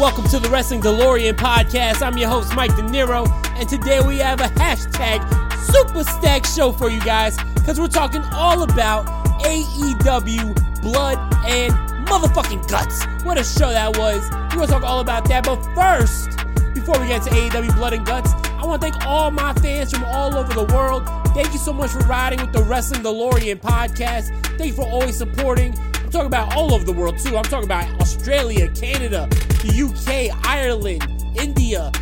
Welcome to the Wrestling DeLorean podcast. I'm your host, Mike De Niro, and today we have a hashtag Super Stack show for you guys because we're talking all about AEW Blood and Motherfucking Guts. What a show that was. We're going to talk all about that, but first, before we get to AEW Blood and Guts, I want to thank all my fans from all over the world. Thank you so much for riding with the Wrestling DeLorean podcast. Thank you for always supporting. I'm talking about all over the world too. I'm talking about Australia, Canada, UK, Ireland, India,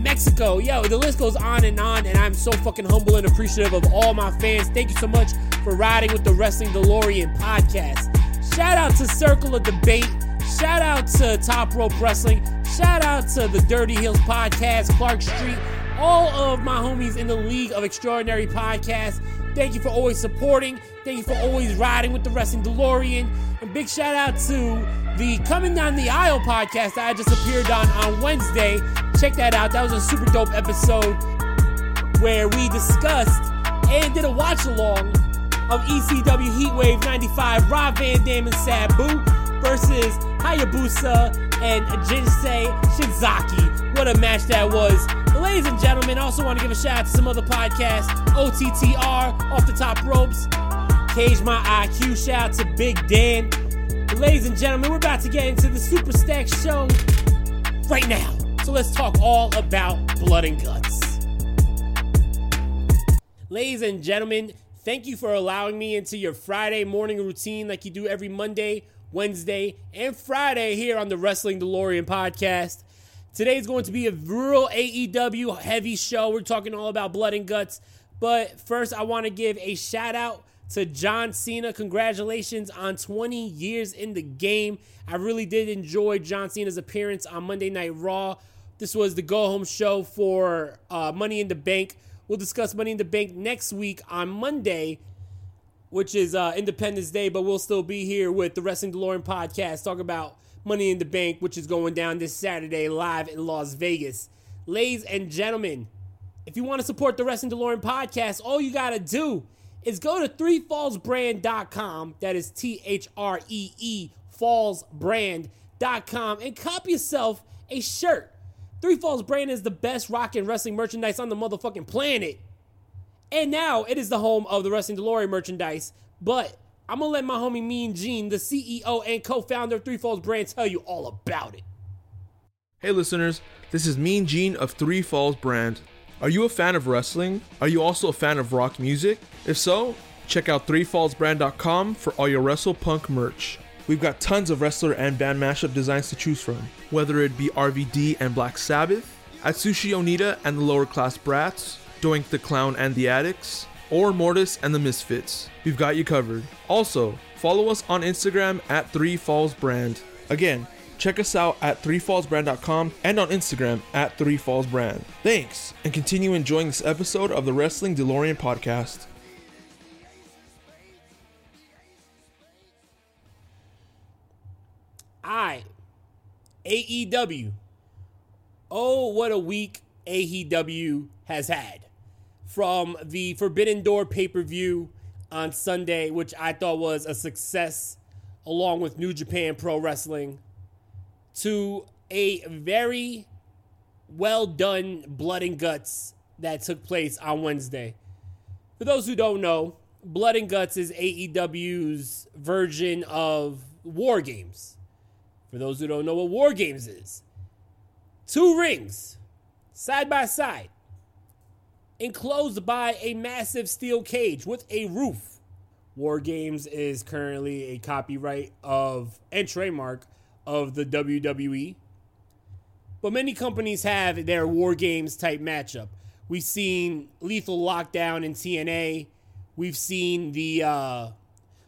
Mexico. Yo, the list goes on and on, and I'm so fucking humble and appreciative of all my fans. Thank you so much for riding with the Wrestling DeLorean podcast. Shout out to Circle of Debate. Shout out to Top Rope Wrestling. Shout out to the Dirty Hills Podcast, Clark Street, all of my homies in the League of Extraordinary Podcasts. Thank you for always supporting. Thank you for always riding with the Wrestling DeLorean. And big shout out to the Coming Down the Aisle podcast that I just appeared on on Wednesday. Check that out. That was a super dope episode where we discussed and did a watch along of ECW Heatwave 95, Rob Van Dam and Sabu versus Hayabusa and Jinsei Shinzaki. What a match that was. Ladies and gentlemen, I also want to give a shout out to some other podcasts OTTR, Off the Top Ropes, Cage My IQ, shout out to Big Dan. Ladies and gentlemen, we're about to get into the Super Stack show right now. So let's talk all about blood and guts. Ladies and gentlemen, thank you for allowing me into your Friday morning routine like you do every Monday, Wednesday, and Friday here on the Wrestling DeLorean podcast. Today's going to be a real AEW heavy show. We're talking all about blood and guts. But first, I want to give a shout out to John Cena. Congratulations on 20 years in the game. I really did enjoy John Cena's appearance on Monday Night Raw. This was the go home show for uh, Money in the Bank. We'll discuss Money in the Bank next week on Monday, which is uh, Independence Day, but we'll still be here with the Wrestling DeLorean podcast, talk about Money in the Bank, which is going down this Saturday live in Las Vegas. Ladies and gentlemen, if you want to support the Wrestling DeLorean podcast, all you got to do is go to threefallsbrand.com. That is T H R E E fallsbrand.com and cop yourself a shirt. Three Falls Brand is the best rock and wrestling merchandise on the motherfucking planet. And now it is the home of the Wrestling DeLorean merchandise. But I'm gonna let my homie Mean Gene, the CEO and co-founder of Three Falls Brand, tell you all about it. Hey listeners, this is Mean Gene of Three Falls Brand. Are you a fan of wrestling? Are you also a fan of rock music? If so, check out threefallsbrand.com for all your Wrestle Punk merch. We've got tons of wrestler and band mashup designs to choose from, whether it be RVD and Black Sabbath, Atsushi Onita and the Lower Class Brats, Doink the Clown and the Adicts, or Mortis and the Misfits. We've got you covered. Also, follow us on Instagram at Three Falls Brand. Again, check us out at threefallsbrand.com and on Instagram at threefallsbrand. Thanks, and continue enjoying this episode of the Wrestling DeLorean podcast. I AEW. Oh, what a week AEW has had. From the Forbidden Door pay per view on Sunday, which I thought was a success, along with New Japan Pro Wrestling, to a very well done blood and guts that took place on Wednesday. For those who don't know, Blood and Guts is AEW's version of War Games. For those who don't know what War Games is, two rings, side by side, enclosed by a massive steel cage with a roof. War Games is currently a copyright of and trademark of the WWE. But many companies have their War Games type matchup. We've seen Lethal Lockdown in TNA. We've seen the uh,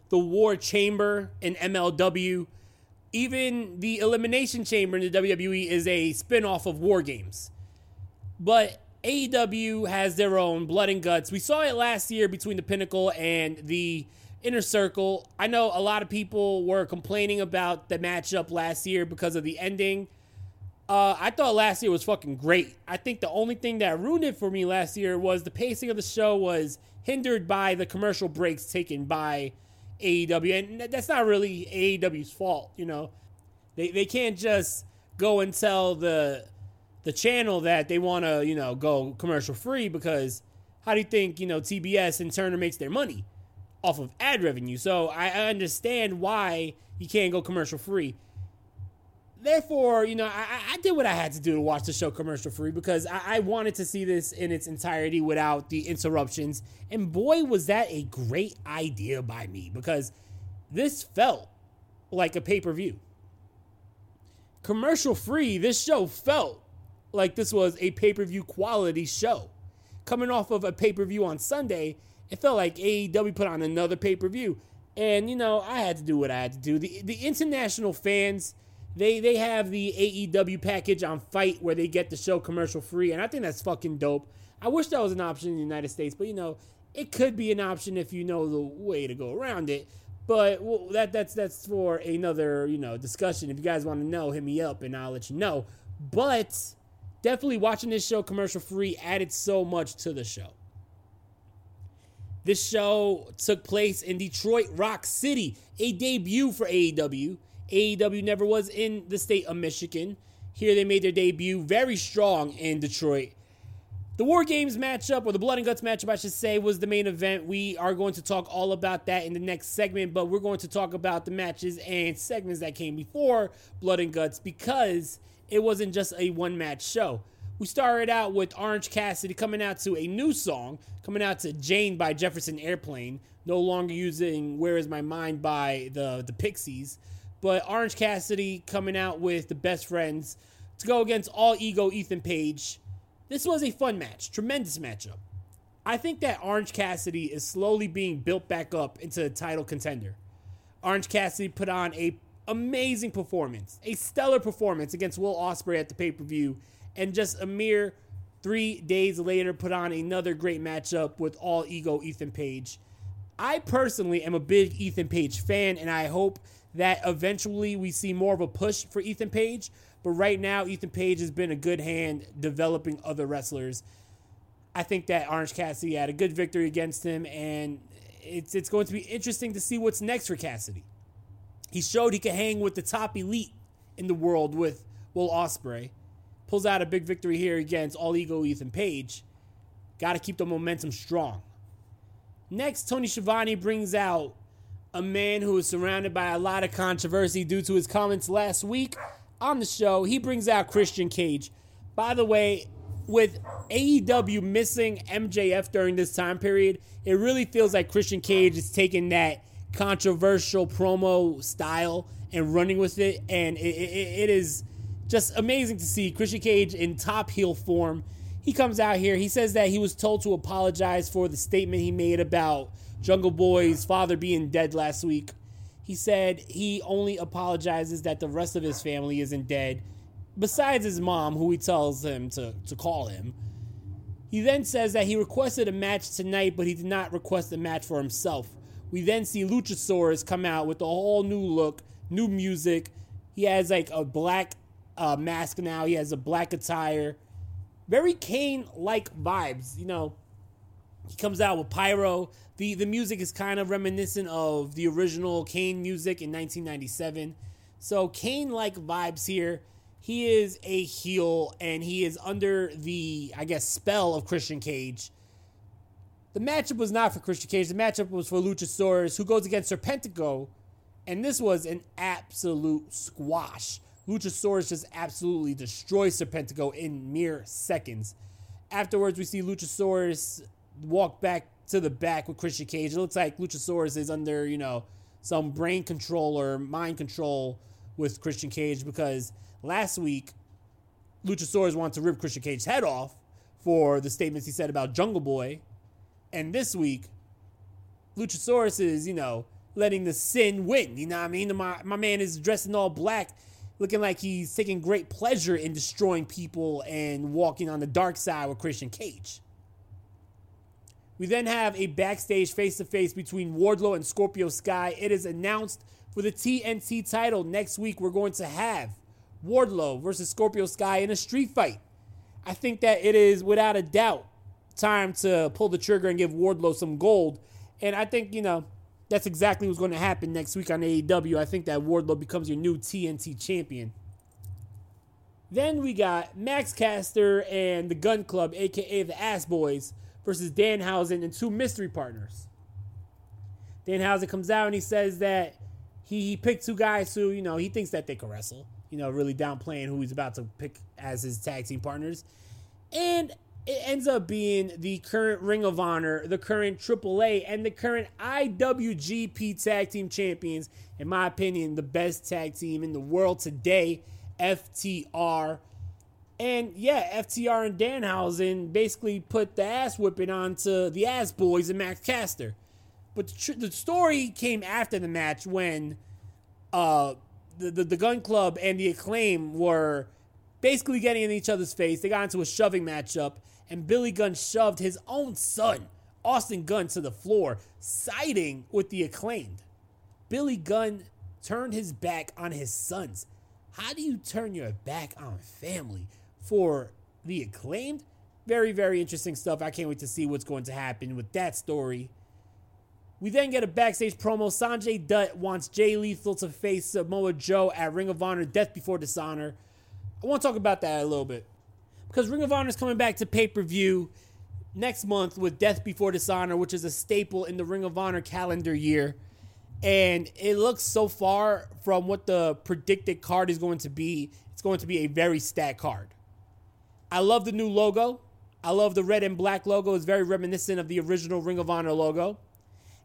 the War Chamber in MLW. Even the Elimination Chamber in the WWE is a spin-off of War Games. But AEW has their own blood and guts. We saw it last year between the Pinnacle and the Inner Circle. I know a lot of people were complaining about the matchup last year because of the ending. Uh, I thought last year was fucking great. I think the only thing that ruined it for me last year was the pacing of the show was hindered by the commercial breaks taken by AEW, and that's not really AEW's fault. You know, they they can't just go and tell the the channel that they want to you know go commercial free because how do you think you know TBS and Turner makes their money off of ad revenue? So I, understand why you can't go commercial free. Therefore, you know, I, I did what I had to do to watch the show commercial free because I, I wanted to see this in its entirety without the interruptions. And boy, was that a great idea by me because this felt like a pay per view. Commercial free, this show felt like this was a pay per view quality show. Coming off of a pay per view on Sunday, it felt like AEW put on another pay per view. And, you know, I had to do what I had to do. The, the international fans they they have the AEW package on FITE where they get the show commercial free, and I think that's fucking dope. I wish that was an option in the United States, but you know, it could be an option if you know the way to go around it. But well, that that's that's for another you know discussion. If you guys want to know, hit me up and I'll let you know. But definitely watching this show commercial free added so much to the show. This show took place in Detroit Rock City, a debut for AEW. AEW never was in the state of Michigan. Here they made their debut very strong in Detroit. The War Games matchup, or the Blood and Guts matchup, I should say, was the main event. We are going to talk all about that in the next segment, but we're going to talk about the matches and segments that came before Blood and Guts because it wasn't just a one match show. We started out with Orange Cassidy coming out to a new song, coming out to Jane by Jefferson Airplane, no longer using Where Is My Mind by the, the Pixies. But Orange Cassidy coming out with the best friends to go against all ego Ethan Page. This was a fun match, tremendous matchup. I think that Orange Cassidy is slowly being built back up into a title contender. Orange Cassidy put on a amazing performance, a stellar performance against Will Ospreay at the pay per view, and just a mere three days later put on another great matchup with all ego Ethan Page. I personally am a big Ethan Page fan, and I hope that eventually we see more of a push for Ethan Page. But right now, Ethan Page has been a good hand developing other wrestlers. I think that Orange Cassidy had a good victory against him, and it's it's going to be interesting to see what's next for Cassidy. He showed he could hang with the top elite in the world with Will Ospreay. Pulls out a big victory here against All Ego Ethan Page. Got to keep the momentum strong. Next, Tony Schiavone brings out a man who is surrounded by a lot of controversy due to his comments last week on the show. He brings out Christian Cage. By the way, with AEW missing MJF during this time period, it really feels like Christian Cage is taking that controversial promo style and running with it. And it, it, it is just amazing to see Christian Cage in top heel form. He comes out here, he says that he was told to apologize for the statement he made about Jungle Boy's father being dead last week. He said he only apologizes that the rest of his family isn't dead, besides his mom, who he tells him to, to call him. He then says that he requested a match tonight, but he did not request a match for himself. We then see Luchasaurus come out with a whole new look, new music. He has like a black uh, mask now, he has a black attire. Very Kane like vibes, you know. He comes out with pyro. The the music is kind of reminiscent of the original Kane music in 1997. So Kane like vibes here. he is a heel and he is under the, I guess, spell of Christian Cage. The matchup was not for Christian Cage. The matchup was for Luchasaurus, who goes against Serpentico, and this was an absolute squash. Luchasaurus just absolutely destroys Serpentico in mere seconds. Afterwards, we see Luchasaurus walk back to the back with Christian Cage. It looks like Luchasaurus is under, you know, some brain control or mind control with Christian Cage because last week Luchasaurus wanted to rip Christian Cage's head off for the statements he said about Jungle Boy. And this week, Luchasaurus is, you know, letting the sin win. You know what I mean? My, my man is dressed in all black, looking like he's taking great pleasure in destroying people and walking on the dark side with Christian Cage. We then have a backstage face to face between Wardlow and Scorpio Sky. It is announced for the TNT title next week. We're going to have Wardlow versus Scorpio Sky in a street fight. I think that it is without a doubt time to pull the trigger and give Wardlow some gold. And I think, you know, that's exactly what's going to happen next week on AEW. I think that Wardlow becomes your new TNT champion. Then we got Max Caster and the Gun Club, aka the Ass Boys, versus Danhausen and two mystery partners. Danhausen comes out and he says that he, he picked two guys who, you know, he thinks that they can wrestle. You know, really downplaying who he's about to pick as his tag team partners. And it ends up being the current Ring of Honor, the current AAA, and the current IWGP Tag Team Champions. In my opinion, the best tag team in the world today, FTR and yeah, FTR and Danhausen basically put the ass whipping onto the ass boys and Max Caster. But the, tr- the story came after the match when uh, the, the, the Gun Club and the Acclaim were basically getting in each other's face. They got into a shoving matchup, and Billy Gunn shoved his own son, Austin Gunn, to the floor, siding with the Acclaimed. Billy Gunn turned his back on his sons. How do you turn your back on family? for the acclaimed. Very, very interesting stuff. I can't wait to see what's going to happen with that story. We then get a backstage promo. Sanjay Dutt wants Jay Lethal to face Samoa Joe at Ring of Honor Death Before Dishonor. I want to talk about that a little bit. Because Ring of Honor is coming back to pay per view next month with Death Before Dishonor, which is a staple in the Ring of Honor calendar year. And it looks so far from what the predicted card is going to be, it's going to be a very stacked card. I love the new logo. I love the red and black logo. It's very reminiscent of the original Ring of Honor logo.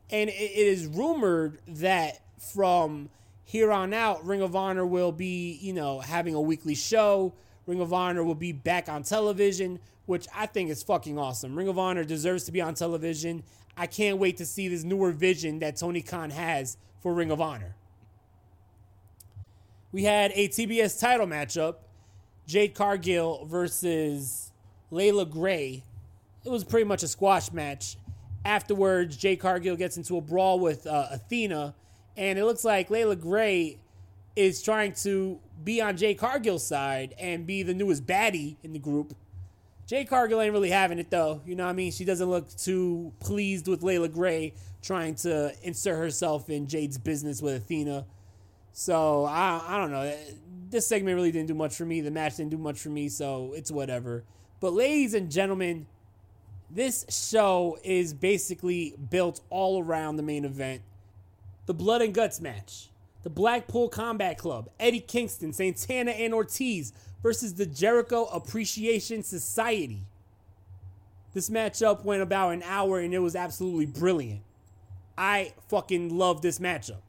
And it is rumored that from here on out, Ring of Honor will be, you know, having a weekly show. Ring of Honor will be back on television, which I think is fucking awesome. Ring of Honor deserves to be on television. I can't wait to see this newer vision that Tony Khan has for Ring of Honor. We had a TBS title matchup Jade Cargill versus Leila Grey. It was pretty much a squash match. Afterwards, Jade Cargill gets into a brawl with uh, Athena, and it looks like Leila Grey is trying to be on Jay Cargill's side and be the newest baddie in the group. Jay Cargill ain't really having it though. You know what I mean? She doesn't look too pleased with Leila Grey trying to insert herself in Jade's business with Athena. So I I don't know this segment really didn't do much for me. The match didn't do much for me, so it's whatever. But ladies and gentlemen, this show is basically built all around the main event. The blood and guts match. The Blackpool Combat Club, Eddie Kingston, Santana, and Ortiz versus the Jericho Appreciation Society. This matchup went about an hour and it was absolutely brilliant. I fucking love this matchup.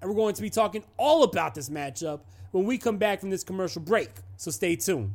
And we're going to be talking all about this matchup when we come back from this commercial break. So stay tuned.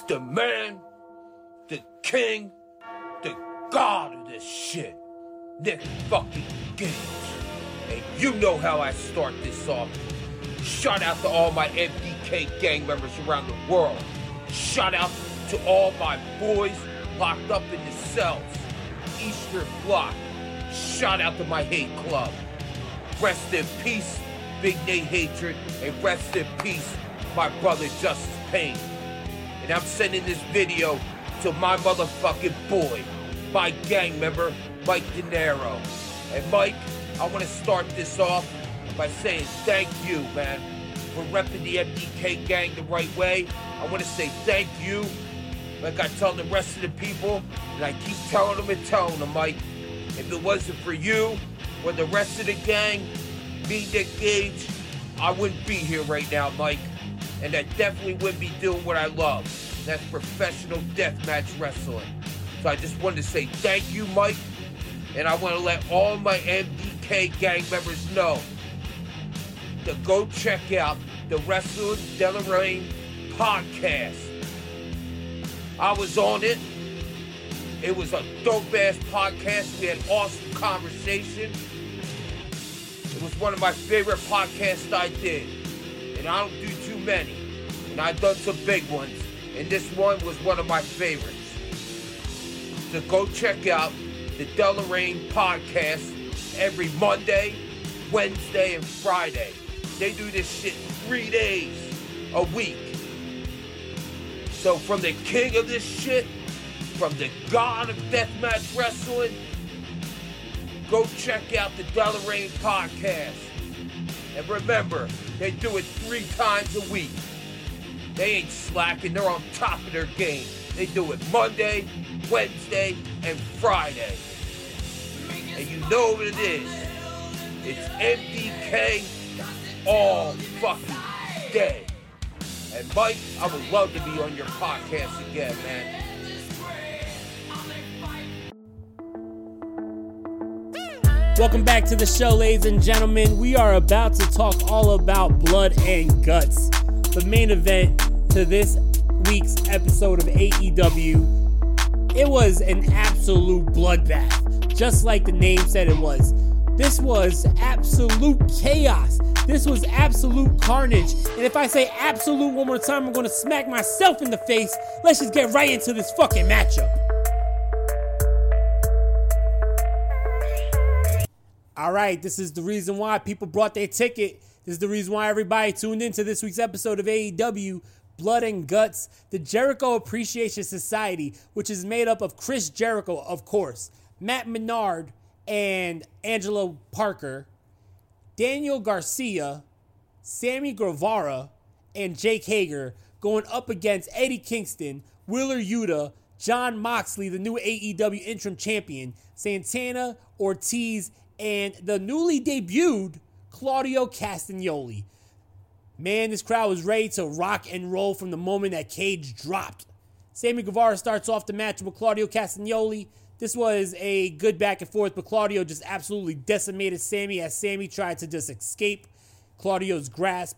It's the man, the king, the god of this shit. Nick fucking Gage. And you know how I start this off. Shout out to all my MDK gang members around the world. Shout out to all my boys locked up in the cells. Eastern Block. Shout out to my hate club. Rest in peace, Big Nate Hatred, and rest in peace, my brother Justice Pain. And I'm sending this video to my motherfucking boy, my gang member, Mike De Niro. And Mike, I want to start this off by saying thank you, man, for repping the MDK gang the right way. I want to say thank you, like I tell the rest of the people, and I keep telling them and telling them, Mike, if it wasn't for you or the rest of the gang, me, Nick Gage, I wouldn't be here right now, Mike. And I definitely wouldn't be doing what I love. That's professional deathmatch wrestling. So I just wanted to say thank you, Mike. And I want to let all my MDK gang members know to go check out the Wrestling DeLorean podcast. I was on it. It was a dope ass podcast. We had awesome conversation. It was one of my favorite podcasts I did. And I don't do too many. And I've done some big ones. And this one was one of my favorites. So go check out the DeLorean podcast every Monday, Wednesday, and Friday. They do this shit three days a week. So from the king of this shit, from the god of deathmatch wrestling, go check out the DeLorean podcast. And remember, they do it three times a week. They ain't slacking, they're on top of their game. They do it Monday, Wednesday, and Friday. And you know what it is. It's MDK all fucking day. And Mike, I would love to be on your podcast again, man. Welcome back to the show, ladies and gentlemen. We are about to talk all about blood and guts, the main event to this week's episode of AEW. It was an absolute bloodbath, just like the name said it was. This was absolute chaos. This was absolute carnage. And if I say absolute one more time, I'm going to smack myself in the face. Let's just get right into this fucking matchup. All right, this is the reason why people brought their ticket. This is the reason why everybody tuned into this week's episode of AEW Blood and Guts, the Jericho Appreciation Society, which is made up of Chris Jericho, of course, Matt Menard and Angelo Parker, Daniel Garcia, Sammy Guevara, and Jake Hager going up against Eddie Kingston, Wheeler Yuta, Jon Moxley, the new AEW interim champion, Santana, Ortiz, and the newly debuted Claudio Castagnoli. Man, this crowd was ready to rock and roll from the moment that Cage dropped. Sammy Guevara starts off the match with Claudio Castagnoli. This was a good back and forth, but Claudio just absolutely decimated Sammy as Sammy tried to just escape Claudio's grasp.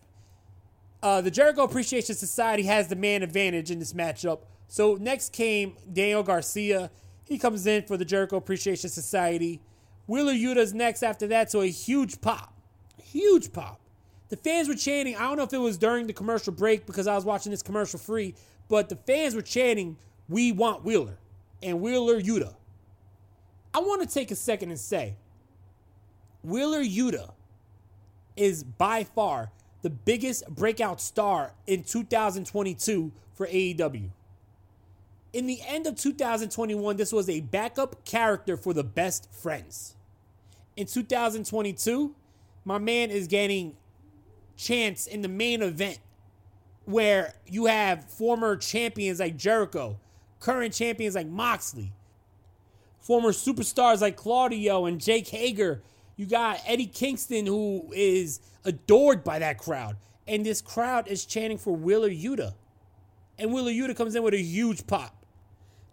Uh, the Jericho Appreciation Society has the man advantage in this matchup. So next came Daniel Garcia. He comes in for the Jericho Appreciation Society. Wheeler Yuta's next after that, so a huge pop. Huge pop. The fans were chanting. I don't know if it was during the commercial break because I was watching this commercial free, but the fans were chanting, We want Wheeler and Wheeler Yuta. I want to take a second and say, Wheeler Yuta is by far the biggest breakout star in 2022 for AEW. In the end of 2021, this was a backup character for the best friends. In 2022, my man is getting chance in the main event where you have former champions like Jericho, current champions like Moxley, former superstars like Claudio and Jake Hager. You got Eddie Kingston, who is adored by that crowd. And this crowd is chanting for Wheeler Yuta. And Wheeler Yuta comes in with a huge pop.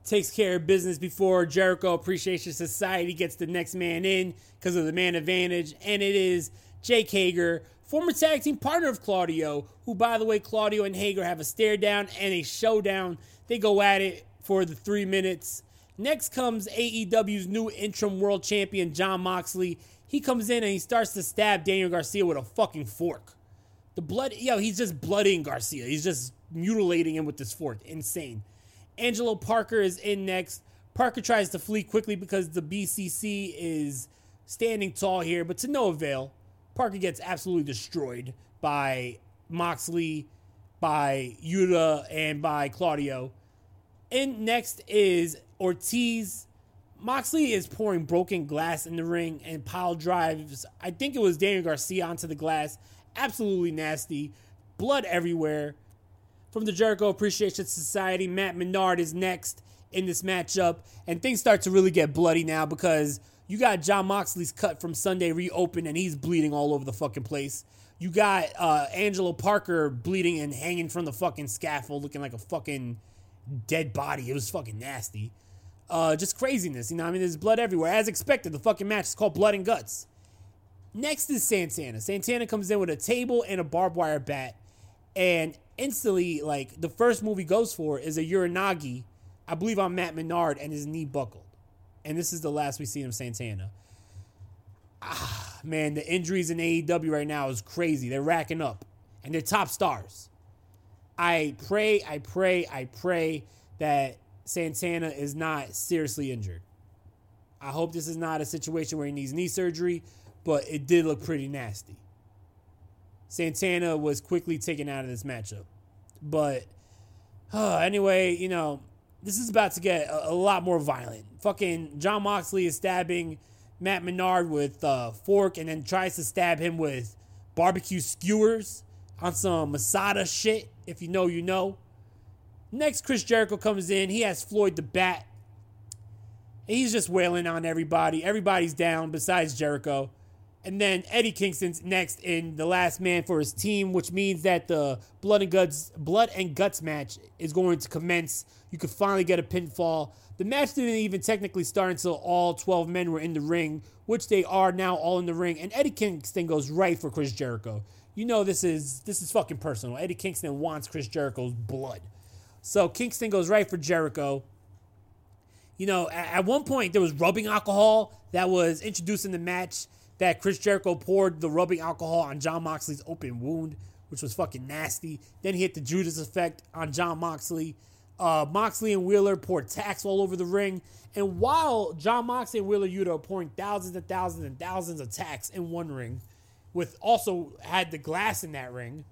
Takes care of business before Jericho Appreciation Society gets the next man in because of the man advantage. And it is Jake Hager, former tag team partner of Claudio, who, by the way, Claudio and Hager have a stare down and a showdown. They go at it for the three minutes. Next comes AEW's new interim world champion, Jon Moxley. He comes in and he starts to stab Daniel Garcia with a fucking fork. The blood, yo, he's just bloodying Garcia. He's just mutilating him with this fork. Insane. Angelo Parker is in next. Parker tries to flee quickly because the BCC is standing tall here, but to no avail. Parker gets absolutely destroyed by Moxley, by Yuta, and by Claudio. And next is Ortiz. Moxley is pouring broken glass in the ring and pile drives. I think it was Daniel Garcia onto the glass. Absolutely nasty. Blood everywhere. From the Jericho Appreciation Society, Matt Menard is next in this matchup. And things start to really get bloody now because you got Jon Moxley's cut from Sunday reopened and he's bleeding all over the fucking place. You got uh, Angelo Parker bleeding and hanging from the fucking scaffold looking like a fucking dead body. It was fucking nasty. Uh, just craziness, you know. I mean, there's blood everywhere. As expected, the fucking match is called Blood and Guts. Next is Santana. Santana comes in with a table and a barbed wire bat, and instantly, like the first movie goes for is a Uranage, I believe on Matt Menard, and his knee buckled. And this is the last we see of Santana. Ah, man, the injuries in AEW right now is crazy. They're racking up, and they're top stars. I pray, I pray, I pray that Santana is not seriously injured. I hope this is not a situation where he needs knee surgery, but it did look pretty nasty. Santana was quickly taken out of this matchup. But uh, anyway, you know, this is about to get a, a, lot more violent. Fucking Jon Moxley is stabbing Matt Menard with a fork and then tries to stab him with barbecue skewers on some Masada shit. If you know, you know. Next, Chris Jericho comes in. He has Floyd the Bat. He's just wailing on everybody. Everybody's down besides Jericho. And then Eddie Kingston's next in the last man for his team, which means that the blood and guts blood and guts match is going to commence. You could finally get a pinfall. The match didn't even technically start until all 12 men were in the ring, which they are now all in the ring. And Eddie Kingston goes right for Chris Jericho. You know this is this is fucking personal. Eddie Kingston wants Chris Jericho's blood. So Kingston goes right for Jericho. You know, at, one point there was rubbing alcohol that was introduced in the match that Chris Jericho poured the rubbing alcohol on Jon Moxley's open wound, which was fucking nasty. Then he hit the Judas effect on Jon Moxley. Uh, Moxley and Wheeler poured tacks all over the ring. And while Jon Moxley and Wheeler Yuta are pouring thousands and thousands and thousands of tacks in one ring, with also had the glass in that ring,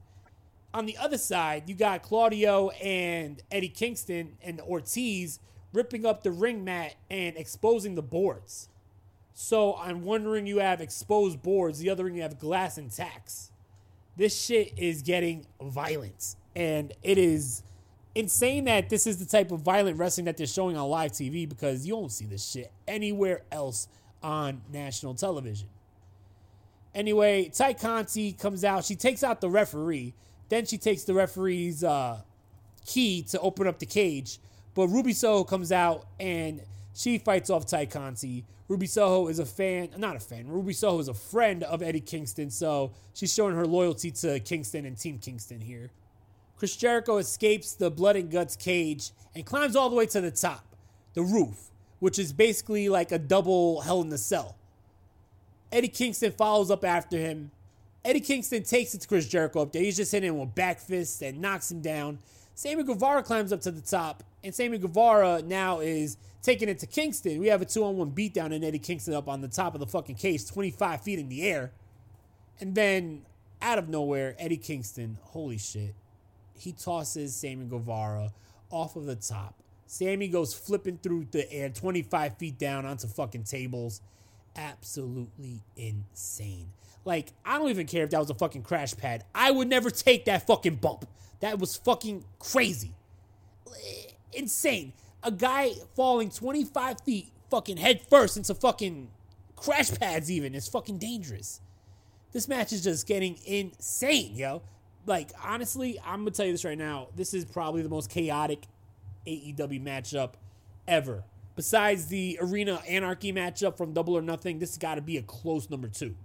on the other side, you got Claudio and Eddie Kingston and Ortiz ripping up the ring mat and exposing the boards. So I'm wondering you have exposed boards, the other ring you have glass and tacks. This shit is getting violent. And it is insane that this is the type of violent wrestling that they're showing on live TV because you don't see this shit anywhere else on national television. Anyway, Tay Conti comes out. She takes out the referee. Then she takes the referee's uh, key to open up the cage. But Ruby Soho comes out and she fights off Tay Conti. Ruby Soho is a fan, not a fan. Ruby Soho is a friend of Eddie Kingston, so she's showing her loyalty to Kingston and Team Kingston here. Chris Jericho escapes the blood and guts cage and climbs all the way to the top, the roof, which is basically like a double hell in the cell. Eddie Kingston follows up after him. Eddie Kingston takes it to Chris Jericho up there. He's just hitting him with back fists and knocks him down. Sammy Guevara climbs up to the top, and Sammy Guevara now is taking it to Kingston. We have a two on one beatdown, and Eddie Kingston up on the top of the fucking cage, 25 feet in the air. And then out of nowhere, Eddie Kingston, holy shit, he tosses Sammy Guevara off of the top. Sammy goes flipping through the air 25 feet down onto fucking tables. Absolutely insane. Like, I don't even care if that was a fucking crash pad. I would never take that fucking bump. That was fucking crazy. Insane. A guy falling 25 feet fucking head first into fucking crash pads, even, is fucking dangerous. This match is just getting insane, yo like honestly, I'm gonna tell you this right now. This is probably the most chaotic AEW matchup ever. Besides the Arena Anarchy matchup from Double or Nothing, this has got to be a close number two.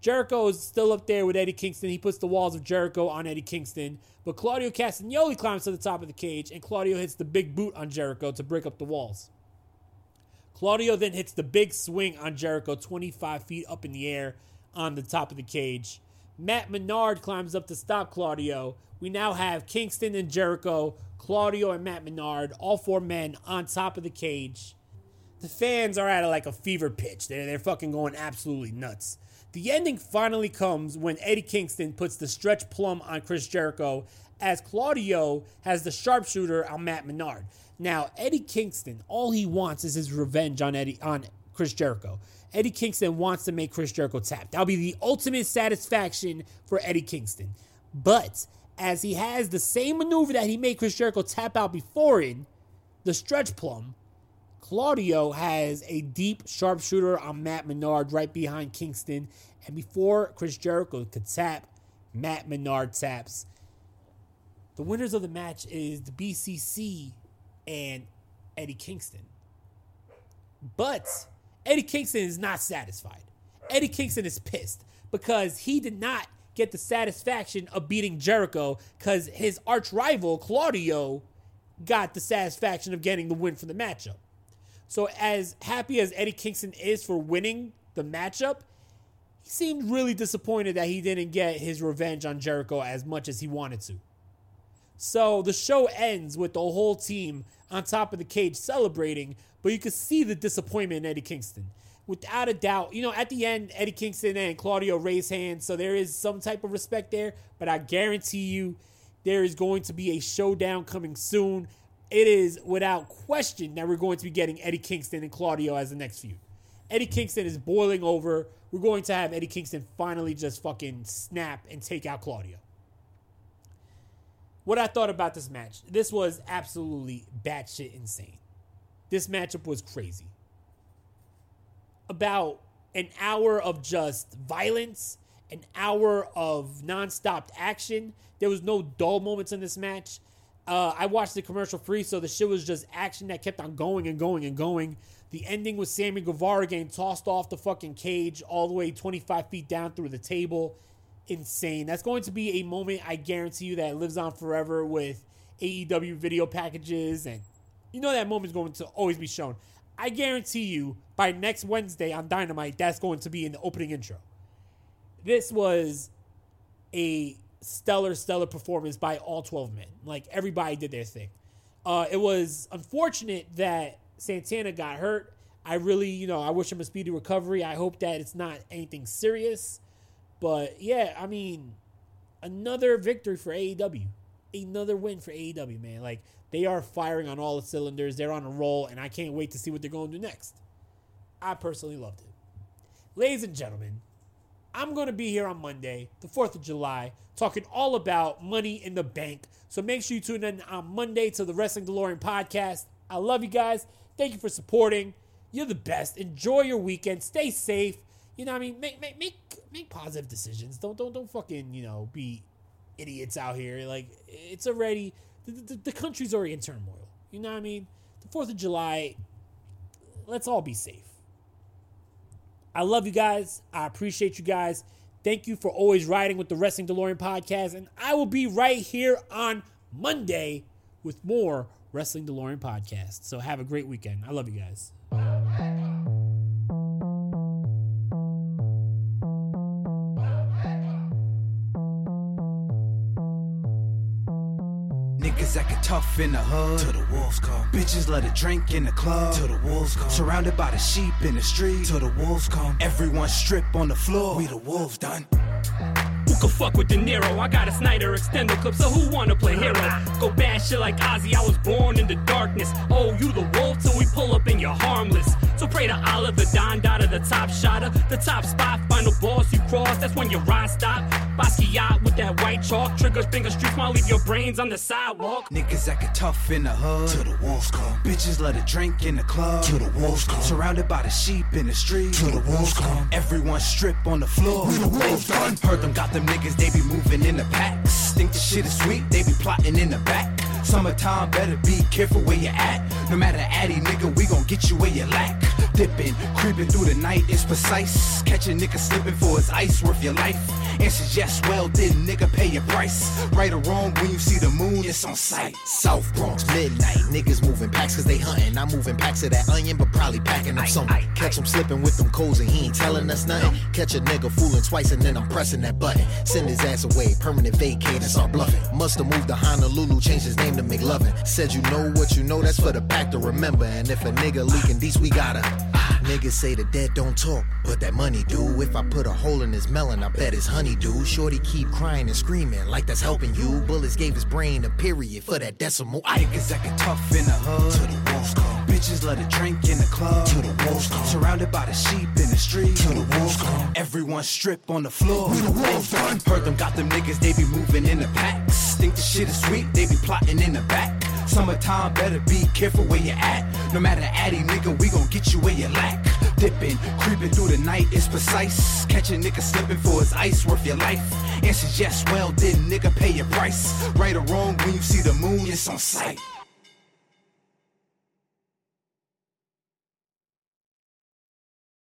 Jericho is still up there with Eddie Kingston. He puts the walls of Jericho on Eddie Kingston, but Claudio Castagnoli climbs to the top of the cage, and Claudio hits the big boot on Jericho to break up the walls. Claudio then hits the big swing on Jericho 25 feet up in the air on the top of the cage. Matt Menard climbs up to stop Claudio. We now have Kingston and Jericho, Claudio and Matt Menard, all four men on top of the cage. The fans are at like a fever pitch. They're, they're fucking going absolutely nuts. The ending finally comes when Eddie Kingston puts the stretch plum on Chris Jericho as Claudio has the sharpshooter on Matt Menard. Now, Eddie Kingston, all he wants is his revenge on Eddie on Chris Jericho. Eddie Kingston wants to make Chris Jericho tap. That'll be the ultimate satisfaction for Eddie Kingston. But as he has the same maneuver that he made Chris Jericho tap out before in the stretch plum, Claudio has a deep sharpshooter on Matt Menard right behind Kingston. And before Chris Jericho could tap, Matt Menard taps. The winners of the match is the BCC and Eddie Kingston. But Eddie Kingston is not satisfied. Eddie Kingston is pissed because he did not get the satisfaction of beating Jericho because his arch rival, Claudio, got the satisfaction of getting the win for the matchup. So, as happy as Eddie Kingston is for winning the matchup, he seemed really disappointed that he didn't get his revenge on Jericho as much as he wanted to. So, the show ends with the whole team on top of the cage celebrating, but you could see the disappointment in Eddie Kingston. Without a doubt, you know, at the end, Eddie Kingston and Claudio raise hands, so there is some type of respect there, but I guarantee you there is going to be a showdown coming soon. It is without question that we're going to be getting Eddie Kingston and Claudio as the next feud. Eddie Kingston is boiling over. We're going to have Eddie Kingston finally just fucking snap and take out Claudio what I thought about this match. This was absolutely batshit insane. This matchup was crazy. About an hour of just violence, an hour of nonstop action. There was no dull moments in this match. Uh, I watched the commercial free, so the shit was just action that kept on going and going and going. The ending was Sammy Guevara getting tossed off the fucking cage all the way 25 feet down through the table insane. That's going to be a moment I guarantee you that lives on forever with AEW video packages and you know that moment is going to always be shown. I guarantee you by next Wednesday on Dynamite that's going to be in the opening intro. This was a stellar stellar performance by all 12 men. Like everybody did their thing. Uh, it was unfortunate that Santana got hurt. I really, you know, I wish him a speedy recovery. I hope that it's not anything serious. But yeah, I mean, another victory for AEW. Another win for AEW, man. Like they are firing on all the cylinders. They're on a roll, and I can't wait to see what they're going to do next. I personally loved it. Ladies and gentlemen, I'm going to be here on Monday, the 4th of July, talking all about money in the bank. So make sure you tune in on Monday to the Wrestling DeLorean podcast. I love you guys. Thank you for supporting. You're the best. Enjoy your weekend. Stay safe You know what I mean? Make make make make positive decisions. Don't don't don't fucking you know be idiots out here. Like it's already the, the, the country's already in turmoil. You know what I mean? The Fourth of July. Let's all be safe. I love you guys. I appreciate you guys. Thank you for always riding with the Wrestling DeLorean podcast. And I will be right here on Monday with more Wrestling DeLorean podcast. So have a great weekend. I love you guys. Niggas acting tough in the hood. Till the wolves come. Bitches let it drink in the club. Till the wolves come. Surrounded by the sheep in the street. Till the wolves come. Everyone strip on the floor. We the wolves done. Who could fuck with De Niro? I got a Snyder extender clip, so who wanna play hero? Go bad shit like Ozzy, I was born in the darkness. Oh, you the wolf till we pull up and you're harmless. So pray to Allah, the Don Dada, the top shotter, the top spot, final boss you cross, that's when your ride stop. Basquiat with that white chalk, triggers finger streets, might leave your brains on the sidewalk. Niggas acting tough in the hood. Till the wolves come. Bitches let it drink in the club. Till the wolves come. Surrounded by the sheep in the street. Till the wolves come. Everyone strip on the floor. We the wolves done. Heard them got them niggas, they be moving in the packs. Think the shit is sweet, they be plotting in the back. Summertime, better be careful where you at. No matter addy, nigga, we gon' get you where you lack. Dipping, creeping through the night is precise. Catch a nigga slipping for his ice worth your life. Answers yes, well, did nigga pay your price? Right or wrong, when you see the moon, it's on sight. South Bronx, midnight. Niggas moving packs cause they hunting. I'm moving packs of that onion, but probably packing up something. Catch him slipping with them codes and he ain't telling us nothing. Catch a nigga fooling twice and then I'm pressing that button. Send his ass away, permanent vacate and start bluffing. Must've moved to Honolulu, changed his name to McLovin. Said you know what you know, that's for the pack to remember. And if a nigga leaking these, we gotta. Ah, niggas say the dead don't talk, but that money do. If I put a hole in his melon, I bet his honey do. Shorty keep crying and screaming like that's helping you. Bullets gave his brain a period for that decimal. I Niggas acting tough in the hood. Till the wolves come. Bitches let it drink in the club. Till the wolves come. Surrounded by the sheep in the street. Till the wolves come. Everyone strip on the floor. We the done. Heard them got them niggas, they be moving in the packs. Think the shit is sweet, they be plotting in the back. Summertime, better be careful where you at. No matter addy, nigga, we gon' get you where you lack. Dipping, creeping through the night is precise. Catch a nigga slipping for his ice worth your life. Answers yes, well, did nigga pay your price? Right or wrong, when you see the moon, it's on sight.